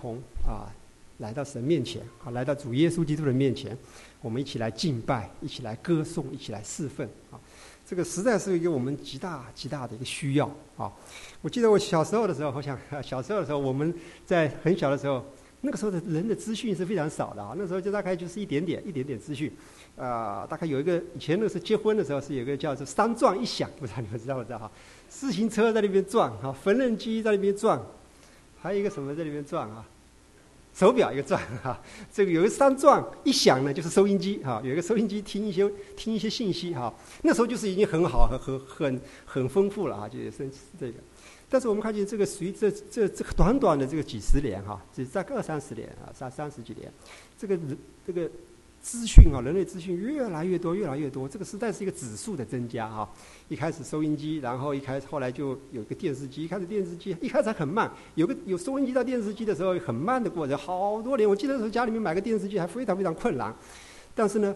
同啊，来到神面前啊，来到主耶稣基督的面前，我们一起来敬拜，一起来歌颂，一起来侍奉啊！这个实在是一个我们极大极大的一个需要啊！我记得我小时候的时候，好像 小时候的时候，我们在很小的时候，那个时候的人的资讯是非常少的啊，那时候就大概就是一点点一点点资讯啊，大概有一个以前那是结婚的时候是有个叫做三转一响，不知道你们知道不知道哈？自行车在那边转哈，缝纫机在那边转。还有一个什么在里面转啊？手表一个转哈，这个有一三转一响呢，就是收音机哈，有一个收音机听一些听一些信息哈。那时候就是已经很好很很很很丰富了啊，就是这个。但是我们看见这个随着这这个短短的这个几十年哈，只在二三十年啊，三三十几年，这个这个。资讯啊，人类资讯越来越多，越来越多。这个时代是一个指数的增加哈。一开始收音机，然后一开始后来就有个电视机。一开始电视机一开始很慢，有个有收音机到电视机的时候很慢的过程，好多年。我记得时候家里面买个电视机还非常非常困难，但是呢，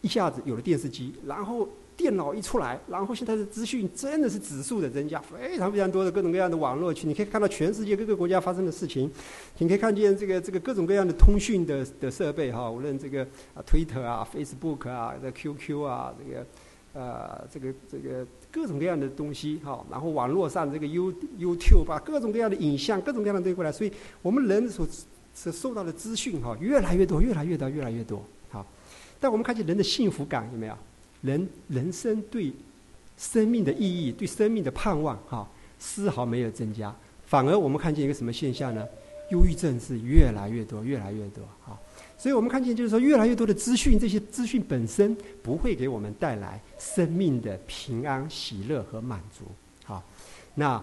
一下子有了电视机，然后。电脑一出来，然后现在的资讯真的是指数的增加，非常非常多的各种各样的网络去，你可以看到全世界各个国家发生的事情，你可以看见这个这个各种各样的通讯的的设备哈，无论这个啊 Twitter 啊 Facebook 啊这 QQ 啊这个呃这个这个各种各样的东西哈，然后网络上这个 You YouTube 把各种各样的影像各种各样的东西过来，所以我们人所所受到的资讯哈越来越多越来越多越来越多好，但我们看见人的幸福感有没有？人人生对生命的意义、对生命的盼望，哈，丝毫没有增加，反而我们看见一个什么现象呢？忧郁症是越来越多、越来越多，哈。所以我们看见，就是说，越来越多的资讯，这些资讯本身不会给我们带来生命的平安、喜乐和满足，好。那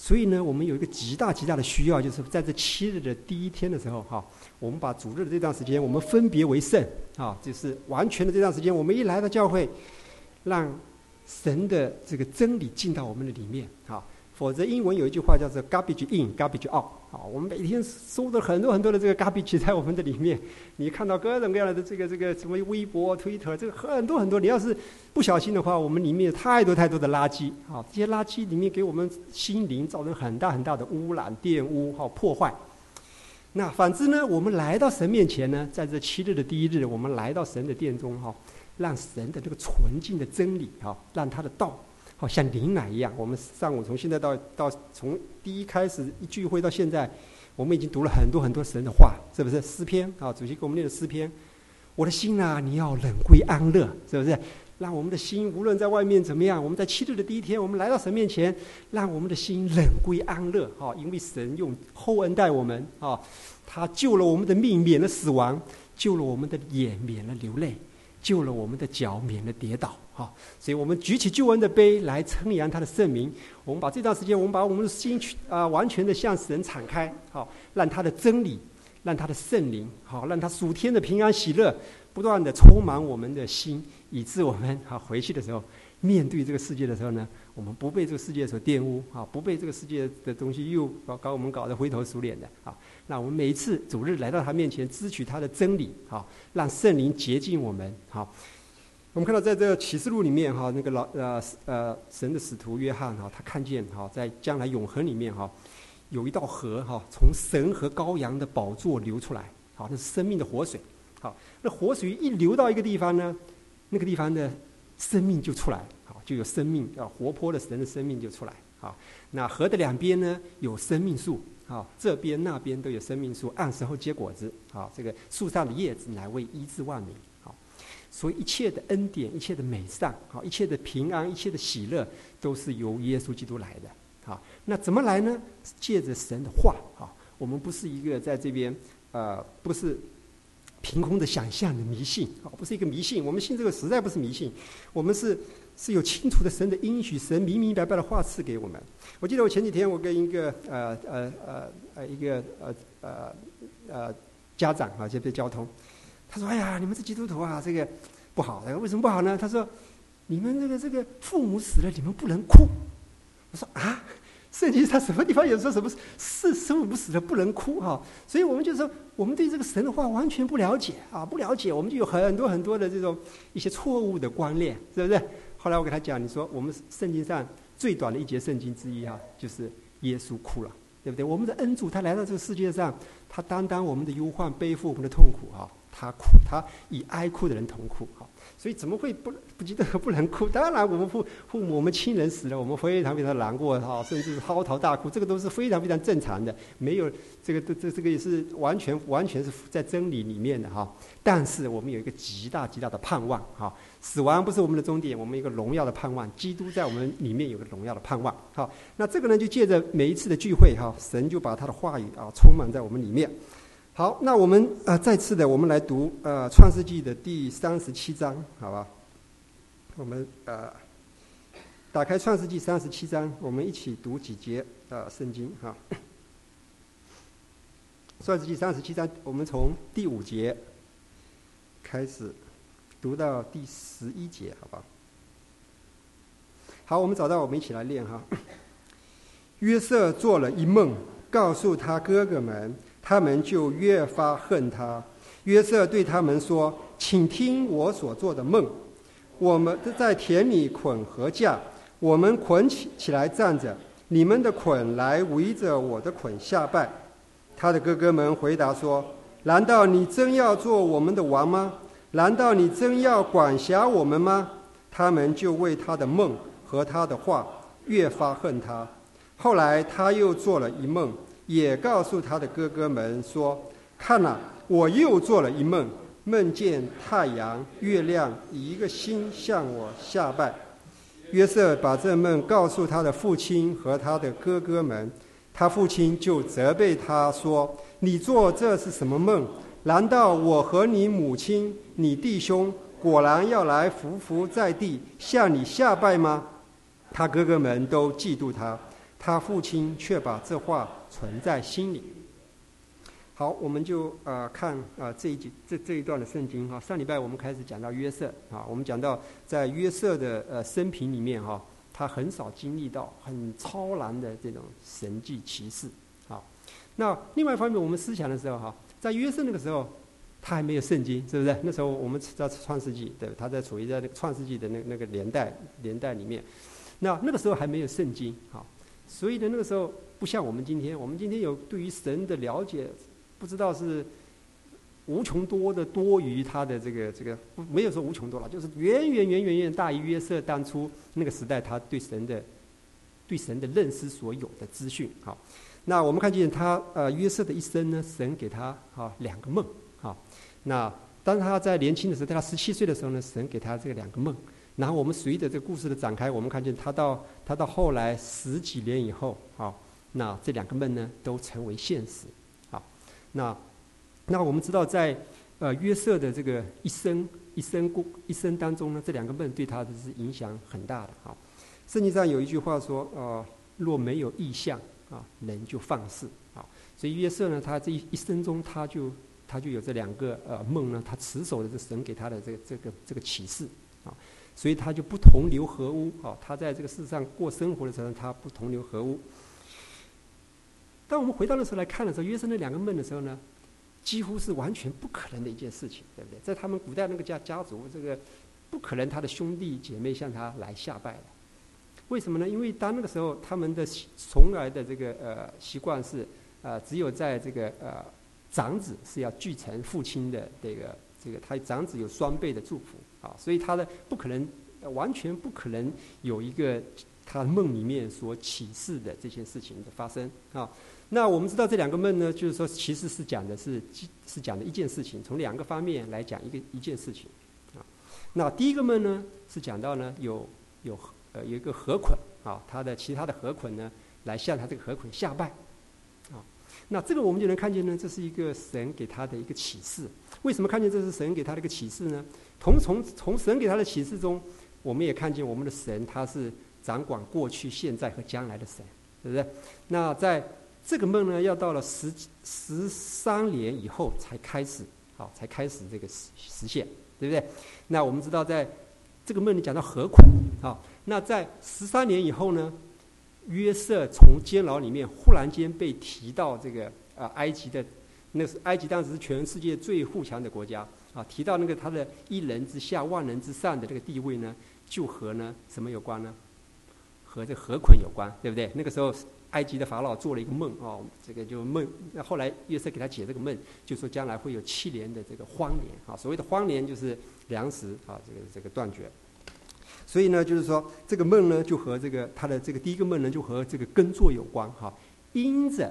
所以呢，我们有一个极大极大的需要，就是在这七日的第一天的时候，哈。我们把主日的这段时间，我们分别为圣啊，就是完全的这段时间，我们一来到教会，让神的这个真理进到我们的里面啊。否则，英文有一句话叫做 “garbage in, garbage out” 啊。我们每天收的很多很多的这个 garbage 在我们的里面，你看到各种各样的这个这个什么微博、推特，这个很多很多。你要是不小心的话，我们里面有太多太多的垃圾啊。这些垃圾里面给我们心灵造成很大很大的污染、玷污和破坏。那反之呢？我们来到神面前呢，在这七日的第一日，我们来到神的殿中哈，让神的这个纯净的真理哈，让他的道好像灵奶一样。我们上午从现在到到从第一开始一聚会到现在，我们已经读了很多很多神的话，是不是？诗篇啊，主席给我们念的诗篇，我的心啊，你要冷归安乐，是不是？让我们的心无论在外面怎么样，我们在七日的第一天，我们来到神面前，让我们的心冷归安乐，哈，因为神用厚恩待我们，啊，他救了我们的命，免了死亡，救了我们的眼，免了流泪，救了我们的脚，免了跌倒，哈，所以我们举起救恩的杯来称扬他的圣名。我们把这段时间，我们把我们的心去啊，完全的向神敞开，好，让他的真理，让他的圣灵，好，让他属天的平安喜乐。不断的充满我们的心，以致我们好回去的时候，面对这个世界的时候呢，我们不被这个世界所玷污啊，不被这个世界的东西又搞搞我们搞得灰头土脸的啊。那我们每一次主日来到他面前，支取他的真理啊，让圣灵洁净我们。好，我们看到在这启示录里面哈，那个老呃呃神的使徒约翰哈，他看见哈，在将来永恒里面哈，有一道河哈，从神和羔羊的宝座流出来，好，那是生命的活水。好，那活水一流到一个地方呢，那个地方的生命就出来，了，就有生命啊，活泼的神的生命就出来。啊，那河的两边呢有生命树，啊，这边那边都有生命树，按时候结果子。啊，这个树上的叶子乃为医治万民。啊，所以一切的恩典、一切的美善、啊，一切的平安、一切的喜乐，都是由耶稣基督来的。啊，那怎么来呢？借着神的话。啊，我们不是一个在这边，呃，不是。凭空的想象的迷信啊，不是一个迷信。我们信这个实在不是迷信，我们是是有清楚的神的应许，神明明白白的话赐给我们。我记得我前几天我跟一个呃呃呃呃一个呃呃呃家长啊，就被交通，他说：“哎呀，你们是基督徒啊，这个不好，为什么不好呢？”他说：“你们这个这个父母死了，你们不能哭。”我说：“啊。”圣经上什么地方有说什么是生不死的不能哭哈？所以我们就说，我们对这个神的话完全不了解啊，不了解，我们就有很多很多的这种一些错误的观念，是不是？后来我给他讲，你说我们圣经上最短的一节圣经之一啊，就是耶稣哭了对不对？我们的恩主他来到这个世界上，他担当我们的忧患，背负我们的痛苦啊，他哭，他与哀哭的人同哭。所以怎么会不不记得不能哭？当然，我们父父母、我们亲人死了，我们非常非常难过哈，甚至是嚎啕大哭，这个都是非常非常正常的。没有这个，这这这个也是完全完全是在真理里面的哈。但是我们有一个极大极大的盼望哈，死亡不是我们的终点，我们一个荣耀的盼望，基督在我们里面有个荣耀的盼望。好，那这个呢，就借着每一次的聚会哈，神就把他的话语啊充满在我们里面。好，那我们啊，再次的，我们来读呃《创世纪》的第三十七章，好吧？我们呃，打开《创世纪》三十七章，我们一起读几节啊圣经哈。《创世纪》三十七章，我们从第五节开始读到第十一节，好吧？好，我们找到，我们一起来练哈。约瑟做了一梦，告诉他哥哥们。他们就越发恨他。约瑟对他们说：“请听我所做的梦。我们在田里捆禾架，我们捆起起来站着，你们的捆来围着我的捆下拜。”他的哥哥们回答说：“难道你真要做我们的王吗？难道你真要管辖我们吗？”他们就为他的梦和他的话越发恨他。后来他又做了一梦。也告诉他的哥哥们说：“看呐，我又做了一梦，梦见太阳、月亮一个心向我下拜。”约瑟把这梦告诉他的父亲和他的哥哥们，他父亲就责备他说：“你做这是什么梦？难道我和你母亲、你弟兄果然要来伏伏在地向你下拜吗？”他哥哥们都嫉妒他，他父亲却把这话。存在心里。好，我们就呃看啊这一节这这一段的圣经哈。上礼拜我们开始讲到约瑟啊，我们讲到在约瑟的呃生平里面哈，他很少经历到很超然的这种神迹奇事啊。那另外一方面，我们思想的时候哈，在约瑟那个时候，他还没有圣经，是不是？那时候我们在创世纪，对，他在处于在那个创世纪的那那个年代年代里面。那那个时候还没有圣经啊，所以呢，那个时候。不像我们今天，我们今天有对于神的了解，不知道是无穷多的多于他的这个这个，没有说无穷多了，就是远远远远远大于约瑟当初那个时代他对神的对神的认识所有的资讯。好，那我们看见他呃约瑟的一生呢，神给他啊两个梦。好，那当他在年轻的时候，在他十七岁的时候呢，神给他这个两个梦。然后我们随着这个故事的展开，我们看见他到他到后来十几年以后，好。那这两个梦呢，都成为现实。好，那那我们知道，在呃约瑟的这个一生一生过一生当中呢，这两个梦对他的是影响很大的。好，圣经上有一句话说：“呃，若没有意象啊，人就放肆。”啊，所以约瑟呢，他这一一生中，他就他就有这两个呃梦呢，他持守的这神给他的这个这个这个启示啊，所以他就不同流合污。啊，他在这个世上过生活的时候，他不同流合污。当我们回到那时候来看的时候，约瑟那两个梦的时候呢，几乎是完全不可能的一件事情，对不对？在他们古代那个家家族，这个不可能他的兄弟姐妹向他来下拜的。为什么呢？因为当那个时候他们的从来的这个呃习惯是，呃，只有在这个呃长子是要继承父亲的这个这个，他长子有双倍的祝福啊，所以他的不可能完全不可能有一个他梦里面所启示的这些事情的发生啊。那我们知道这两个梦呢，就是说其实是讲的是是讲的一件事情，从两个方面来讲一个一件事情，啊，那第一个梦呢是讲到呢有有呃有一个河捆啊，他的其他的河捆呢来向他这个河捆下拜，啊，那这个我们就能看见呢，这是一个神给他的一个启示。为什么看见这是神给他的一个启示呢？从从从神给他的启示中，我们也看见我们的神他是掌管过去、现在和将来的神，对不对？那在这个梦呢，要到了十十三年以后才开始，好，才开始这个实实现，对不对？那我们知道，在这个梦里讲到何苦啊，那在十三年以后呢，约瑟从监牢里面忽然间被提到这个啊埃及的，那是埃及当时是全世界最富强的国家啊，提到那个他的一人之下万人之上的这个地位呢，就和呢什么有关呢？和这河捆有关，对不对？那个时候。埃及的法老做了一个梦啊，这个就梦。那后来约瑟给他解这个梦，就说将来会有七年的这个荒年啊。所谓的荒年就是粮食啊，这个这个断绝。所以呢，就是说这个梦呢，就和这个他的这个第一个梦呢，就和这个耕作有关哈。因着，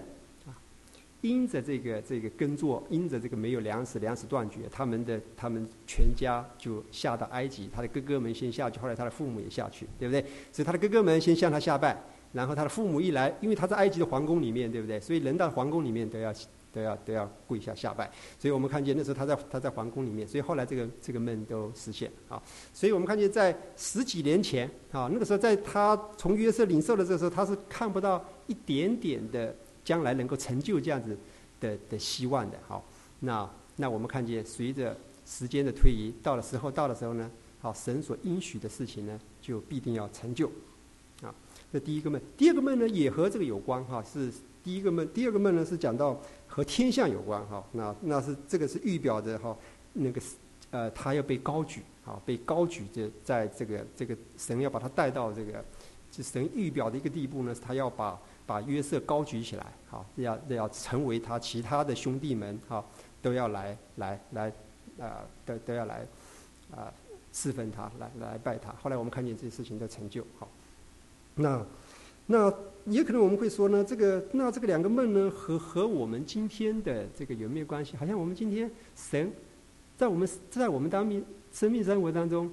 因着这个这个耕作，因着这个没有粮食，粮食断绝，他们的他们全家就下到埃及，他的哥哥们先下去，后来他的父母也下去，对不对？所以他的哥哥们先向他下拜。然后他的父母一来，因为他在埃及的皇宫里面，对不对？所以人到皇宫里面都要都要都要跪下下拜。所以我们看见那时候他在他在皇宫里面，所以后来这个这个梦都实现啊。所以我们看见在十几年前啊，那个时候在他从约瑟领受的这个时候，他是看不到一点点的将来能够成就这样子的的希望的。好，那那我们看见随着时间的推移，到了时候到的时候呢，好，神所应许的事情呢，就必定要成就。啊这第一个梦，第二个梦呢也和这个有关哈，是第一个梦，第二个梦呢是讲到和天象有关哈，那那是这个是预表的哈，那个呃他要被高举啊，被高举这在这个这个神要把他带到这个，就神预表的一个地步呢，他要把把约瑟高举起来，好要要成为他其他的兄弟们哈都要来来来啊都都要来啊侍奉他来来拜他，后来我们看见这些事情的成就好。那，那也可能我们会说呢，这个那这个两个梦呢，和和我们今天的这个有没有关系？好像我们今天神在我们在我们当面生命生活当中，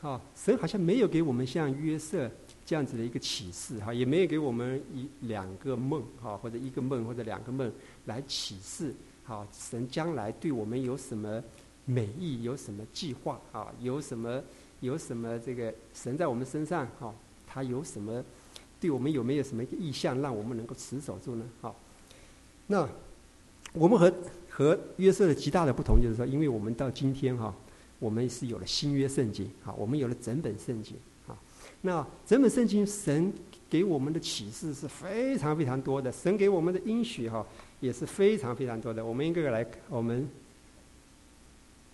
啊，神好像没有给我们像约瑟这样子的一个启示哈，也没有给我们一两个梦哈，或者一个梦或者两个梦来启示，哈，神将来对我们有什么美意，有什么计划啊，有什么有什么这个神在我们身上哈。他有什么？对我们有没有什么一个意向，让我们能够持守住呢？哈，那我们和和约瑟的极大的不同，就是说，因为我们到今天哈，我们是有了新约圣经，哈，我们有了整本圣经，那整本圣经神给我们的启示是非常非常多的，神给我们的应许哈也是非常非常多的。我们一个个来，我们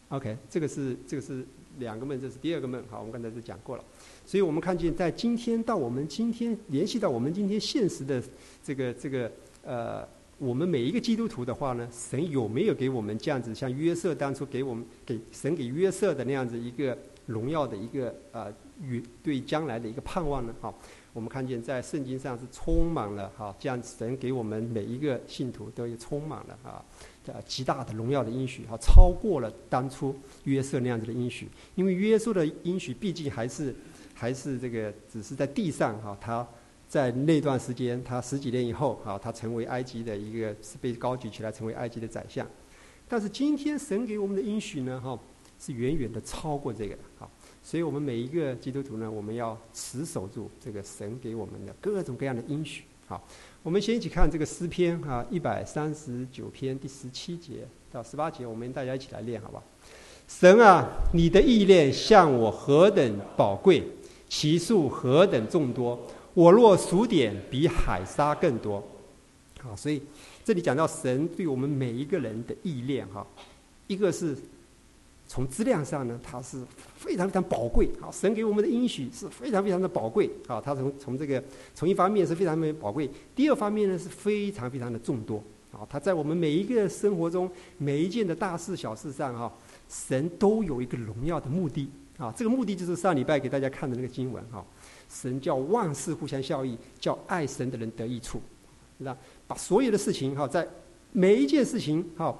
OK，这个是这个是两个梦，这是第二个梦，好，我们刚才都讲过了。所以我们看见，在今天到我们今天联系到我们今天现实的这个这个呃，我们每一个基督徒的话呢，神有没有给我们这样子，像约瑟当初给我们给神给约瑟的那样子一个荣耀的一个呃与对将来的一个盼望呢？好，我们看见在圣经上是充满了哈，这样神给我们每一个信徒都有充满了啊，呃极大的荣耀的应许哈，超过了当初约瑟那样子的应许，因为约瑟的应许毕竟还是。还是这个只是在地上哈，他在那段时间，他十几年以后哈，他成为埃及的一个是被高举起来成为埃及的宰相。但是今天神给我们的应许呢哈，是远远的超过这个的好。所以我们每一个基督徒呢，我们要持守住这个神给我们的各种各样的应许。好，我们先一起看这个诗篇哈，一百三十九篇第十七节到十八节，我们大家一起来练好不好？神啊，你的意念向我何等宝贵！其数何等众多，我若数点，比海沙更多。好，所以这里讲到神对我们每一个人的意念，哈，一个是从质量上呢，它是非常非常宝贵。啊，神给我们的应许是非常非常的宝贵。啊，它从从这个从一方面是非常非常宝贵，第二方面呢是非常非常的众多。啊，它在我们每一个生活中每一件的大事小事上，哈，神都有一个荣耀的目的。啊，这个目的就是上礼拜给大家看的那个经文哈，神叫万事互相效益，叫爱神的人得益处，那把所有的事情哈，在每一件事情哈，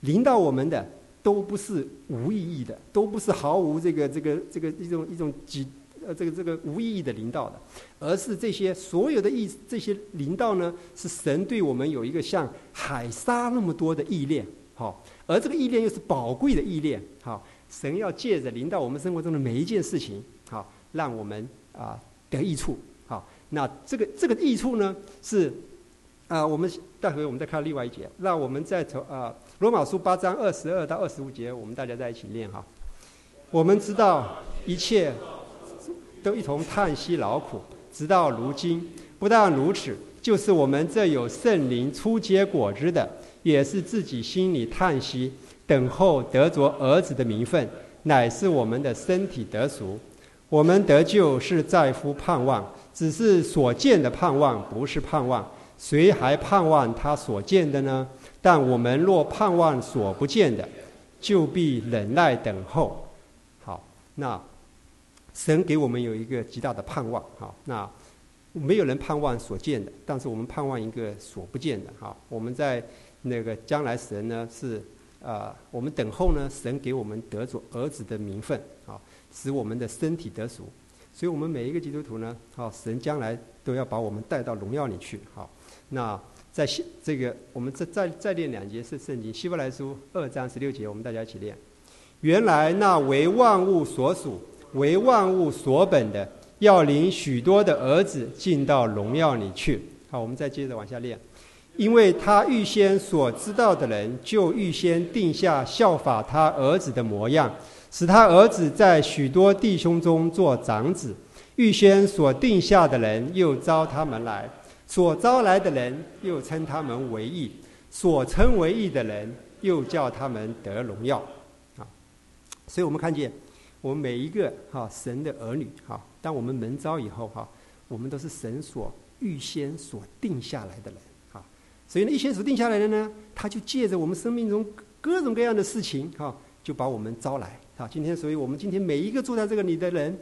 临到我们的都不是无意义的，都不是毫无这个这个这个一种一种几呃这个这个无意义的临到的，而是这些所有的意这些临到呢，是神对我们有一个像海沙那么多的意念，好，而这个意念又是宝贵的意念，好。神要借着临到我们生活中的每一件事情，好，让我们啊得益处，好，那这个这个益处呢是啊，我们待会我们再看另外一节，让我们再从啊罗马书八章二十二到二十五节，我们大家在一起念哈。我们知道一切都一同叹息劳苦，直到如今。不但如此，就是我们这有圣灵初结果子的，也是自己心里叹息。等候得着儿子的名分，乃是我们的身体得赎。我们得救是在乎盼望，只是所见的盼望不是盼望。谁还盼望他所见的呢？但我们若盼望所不见的，就必忍耐等候。好，那神给我们有一个极大的盼望。好，那没有人盼望所见的，但是我们盼望一个所不见的。好，我们在那个将来神呢是啊，我们等候呢，神给我们得着儿子的名分，啊，使我们的身体得赎。所以我们每一个基督徒呢，好，神将来都要把我们带到荣耀里去。好，那在希这个，我们再再再念两节是圣经，希伯来书二章十六节，我们大家一起念。原来那为万物所属、为万物所本的，要领许多的儿子进到荣耀里去。好，我们再接着往下念。因为他预先所知道的人，就预先定下效法他儿子的模样。使他儿子在许多弟兄中做长子，预先所定下的人又招他们来，所招来的人又称他们为义，所称为义的人又叫他们得荣耀。啊，所以我们看见，我们每一个哈神的儿女哈，当我们门招以后哈，我们都是神所预先所定下来的人啊。所以呢，预先所定下来的呢，他就借着我们生命中各种各样的事情哈，就把我们招来。啊，今天，所以我们今天每一个坐在这个里的人，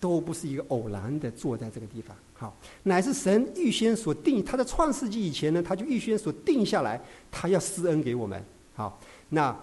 都不是一个偶然的坐在这个地方。好，乃是神预先所定，他在创世纪以前呢，他就预先所定下来，他要施恩给我们。好，那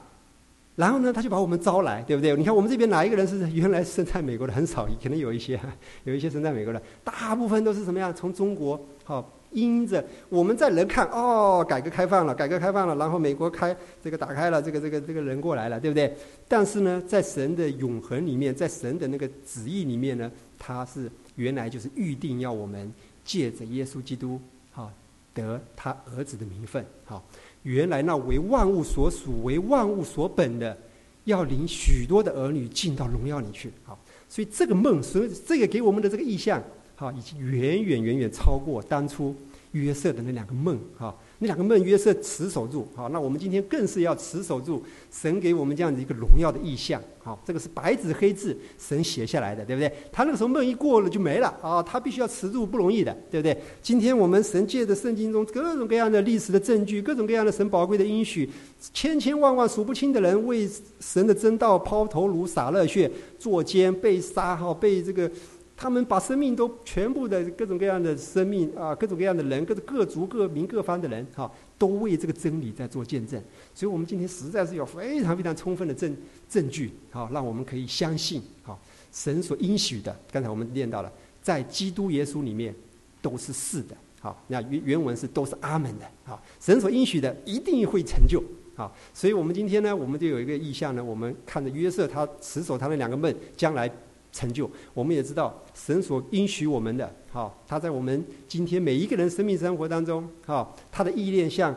然后呢，他就把我们招来，对不对？你看我们这边哪一个人是原来生在美国的？很少，可能有一些，有一些生在美国的，大部分都是什么样？从中国，好。因着我们在人看哦，改革开放了，改革开放了，然后美国开这个打开了，这个这个这个人过来了，对不对？但是呢，在神的永恒里面，在神的那个旨意里面呢，他是原来就是预定要我们借着耶稣基督，哈，得他儿子的名分，哈。原来那为万物所属、为万物所本的，要领许多的儿女进到荣耀里去，好。所以这个梦，所以这个给我们的这个意象。好，已经远远远远超过当初约瑟的那两个梦。哈，那两个梦约瑟持守住。好，那我们今天更是要持守住神给我们这样子一个荣耀的意象。好，这个是白纸黑字神写下来的，对不对？他那个时候梦一过了就没了啊，他必须要持住，不容易的，对不对？今天我们神借着圣经中各种各样的历史的证据，各种各样的神宝贵的应许，千千万万数不清的人为神的真道抛头颅、洒热血、作奸、被杀，哈，被这个。他们把生命都全部的各种各样的生命啊，各种各样的人，各各族各民各方的人，哈，都为这个真理在做见证。所以，我们今天实在是有非常非常充分的证证据，好，让我们可以相信，好，神所应许的。刚才我们念到了，在基督耶稣里面都是是的，好，那原原文是都是阿门的，好，神所应许的一定会成就，好。所以我们今天呢，我们就有一个意向呢，我们看着约瑟他持守他的两个梦，将来。成就，我们也知道神所应许我们的，好，他在我们今天每一个人生命生活当中，好，他的意念像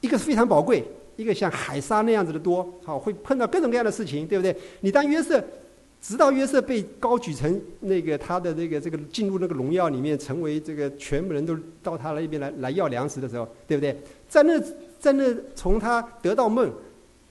一个非常宝贵，一个像海沙那样子的多，好，会碰到各种各样的事情，对不对？你当约瑟，直到约瑟被高举成那个他的那个这个进入那个荣耀里面，成为这个全部人都到他那边来来要粮食的时候，对不对？在那在那从他得到梦，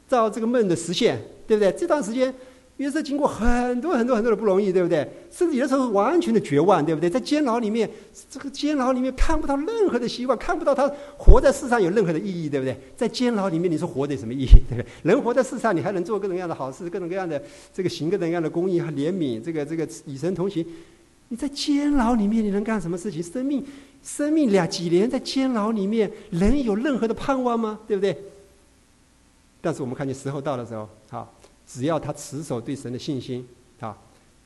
到这个梦的实现，对不对？这段时间。约瑟经过很多很多很多的不容易，对不对？甚至有的时候完全的绝望，对不对？在监牢里面，这个监牢里面看不到任何的希望，看不到他活在世上有任何的意义，对不对？在监牢里面，你说活着有什么意义？对不对？人活在世上，你还能做各种各样的好事，各种各样的这个行各种各样的公益和怜悯，这个这个与神同行。你在监牢里面，你能干什么事情？生命，生命两几年在监牢里面，人有任何的盼望吗？对不对？但是我们看见时候到的时候，只要他持守对神的信心啊，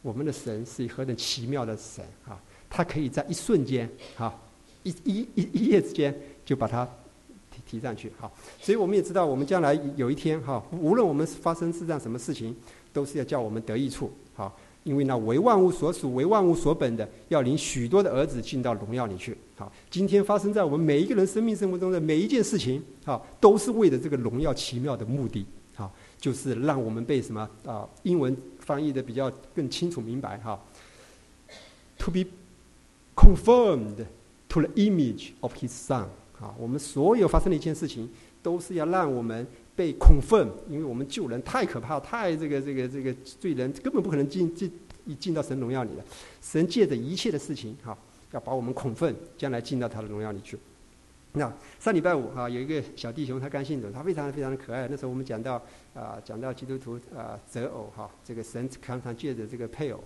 我们的神是何等奇妙的神啊！他可以在一瞬间啊，一一一一夜之间就把他提提上去好，所以我们也知道，我们将来有一天哈，无论我们发生是这样什么事情，都是要叫我们得益处好，因为那为万物所属、为万物所本的，要领许多的儿子进到荣耀里去好。今天发生在我们每一个人生命生活中的每一件事情啊，都是为了这个荣耀奇妙的目的。就是让我们被什么啊？英文翻译的比较更清楚明白哈。To be confirmed to the image of His Son 啊，我们所有发生的一件事情，都是要让我们被 confirm，因为我们救人太可怕，太这个这个这个罪人根本不可能进进进到神荣耀里的。神借着一切的事情哈，要把我们恐愤，将来进到他的荣耀里去。上礼拜五哈，有一个小弟兄，他刚信主，他非常非常的可爱。那时候我们讲到啊，讲到基督徒啊择偶哈，这个神常常借着这个配偶，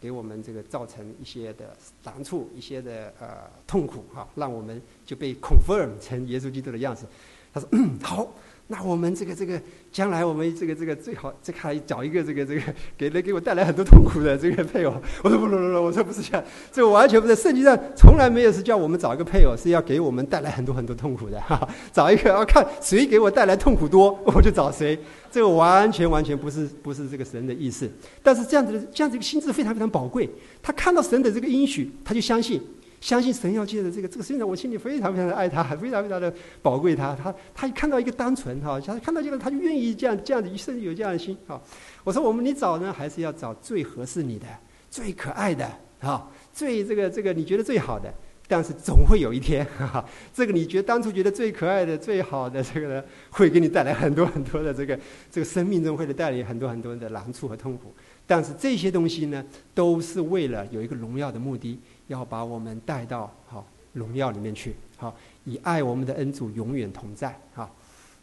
给我们这个造成一些的难处，一些的呃痛苦哈，让我们就被 confirm 成耶稣基督的样子。他说嗯好。那我们这个这个将来我们这个这个最好这还找一个这个这个给能给我带来很多痛苦的这个配偶。我说不不不不，我说不是这样，这个完全不是。圣经上从来没有是叫我们找一个配偶是要给我们带来很多很多痛苦的。哈，找一个要看谁给我带来痛苦多，我就找谁。这个完全完全不是不是这个神的意思。但是这样子的这样子一个心智非常非常宝贵。他看到神的这个应许，他就相信。相信神要借着这个这个，实际上我心里非常非常的爱他，非常非常的宝贵他。他他一看到一个单纯哈，他看到这个他就愿意这样这样的，甚至有这样的心哈。我说我们你找呢，还是要找最合适你的、最可爱的哈，最这个这个你觉得最好的。但是总会有一天，哈哈，这个你觉得当初觉得最可爱的、最好的这个呢，会给你带来很多很多的这个这个生命中会带来很多很多的难处和痛苦。但是这些东西呢，都是为了有一个荣耀的目的。要把我们带到好荣耀里面去，好以爱我们的恩主永远同在，哈，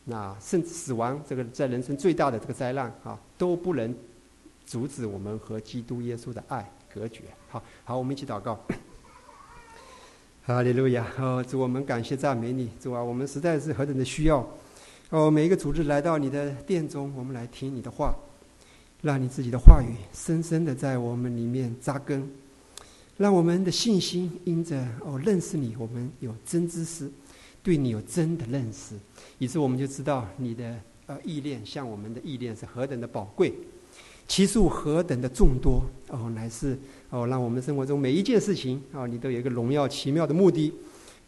那甚至死亡这个在人生最大的这个灾难，啊都不能阻止我们和基督耶稣的爱隔绝，好好我们一起祷告，哈利路亚，哦主我们感谢赞美你，主啊我们实在是何等的需要，哦每一个组织来到你的殿中，我们来听你的话，让你自己的话语深深的在我们里面扎根。让我们的信心因着哦认识你，我们有真知识，对你有真的认识，以致我们就知道你的呃意念向我们的意念是何等的宝贵，其数何等的众多哦，乃是哦让我们生活中每一件事情哦，你都有一个荣耀奇妙的目的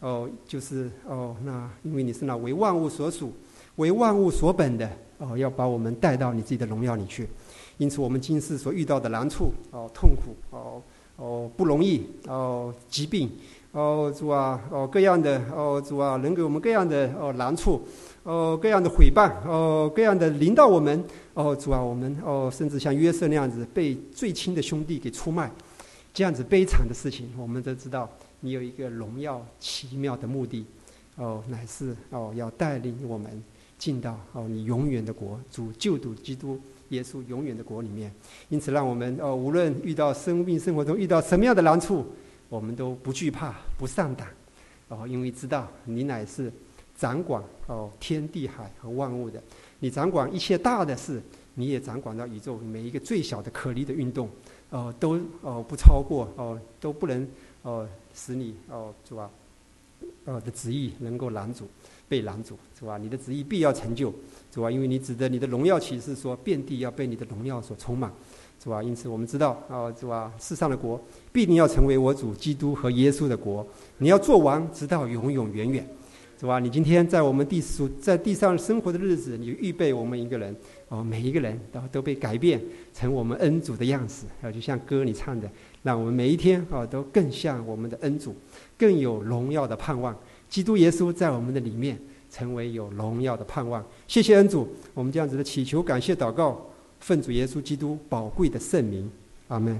哦，就是哦那因为你是那为万物所属、为万物所本的哦，要把我们带到你自己的荣耀里去，因此我们今世所遇到的难处哦、痛苦哦。哦，不容易哦，疾病哦，主啊哦，各样的哦，主啊，能给我们各样的哦难处哦，各样的毁谤哦，各样的临到我们哦，主啊，我们哦，甚至像约瑟那样子被最亲的兄弟给出卖，这样子悲惨的事情，我们都知道，你有一个荣耀奇妙的目的哦，乃是哦要带领我们进到哦你永远的国，主救主基督。耶稣永远的国里面，因此让我们哦，无论遇到生命生活中遇到什么样的难处，我们都不惧怕、不上当哦，因为知道你乃是掌管哦天地海和万物的，你掌管一切大的事，你也掌管到宇宙每一个最小的颗粒的运动。哦，都哦不超过哦，都不能哦使你哦是吧？哦的旨意能够拦阻。被拦阻是吧？你的旨意必要成就。是吧？因为你指的你的荣耀启示说，遍地要被你的荣耀所充满，是吧？因此我们知道啊，是吧？世上的国必定要成为我主基督和耶稣的国。你要做王，直到永永远远，是吧？你今天在我们地属在地上生活的日子，你预备我们一个人哦，每一个人都都被改变成我们恩主的样子。啊，就像歌你唱的，让我们每一天啊，都更像我们的恩主，更有荣耀的盼望。基督耶稣在我们的里面。成为有荣耀的盼望。谢谢恩主，我们这样子的祈求、感谢、祷告，奉主耶稣基督宝贵的圣名，阿门。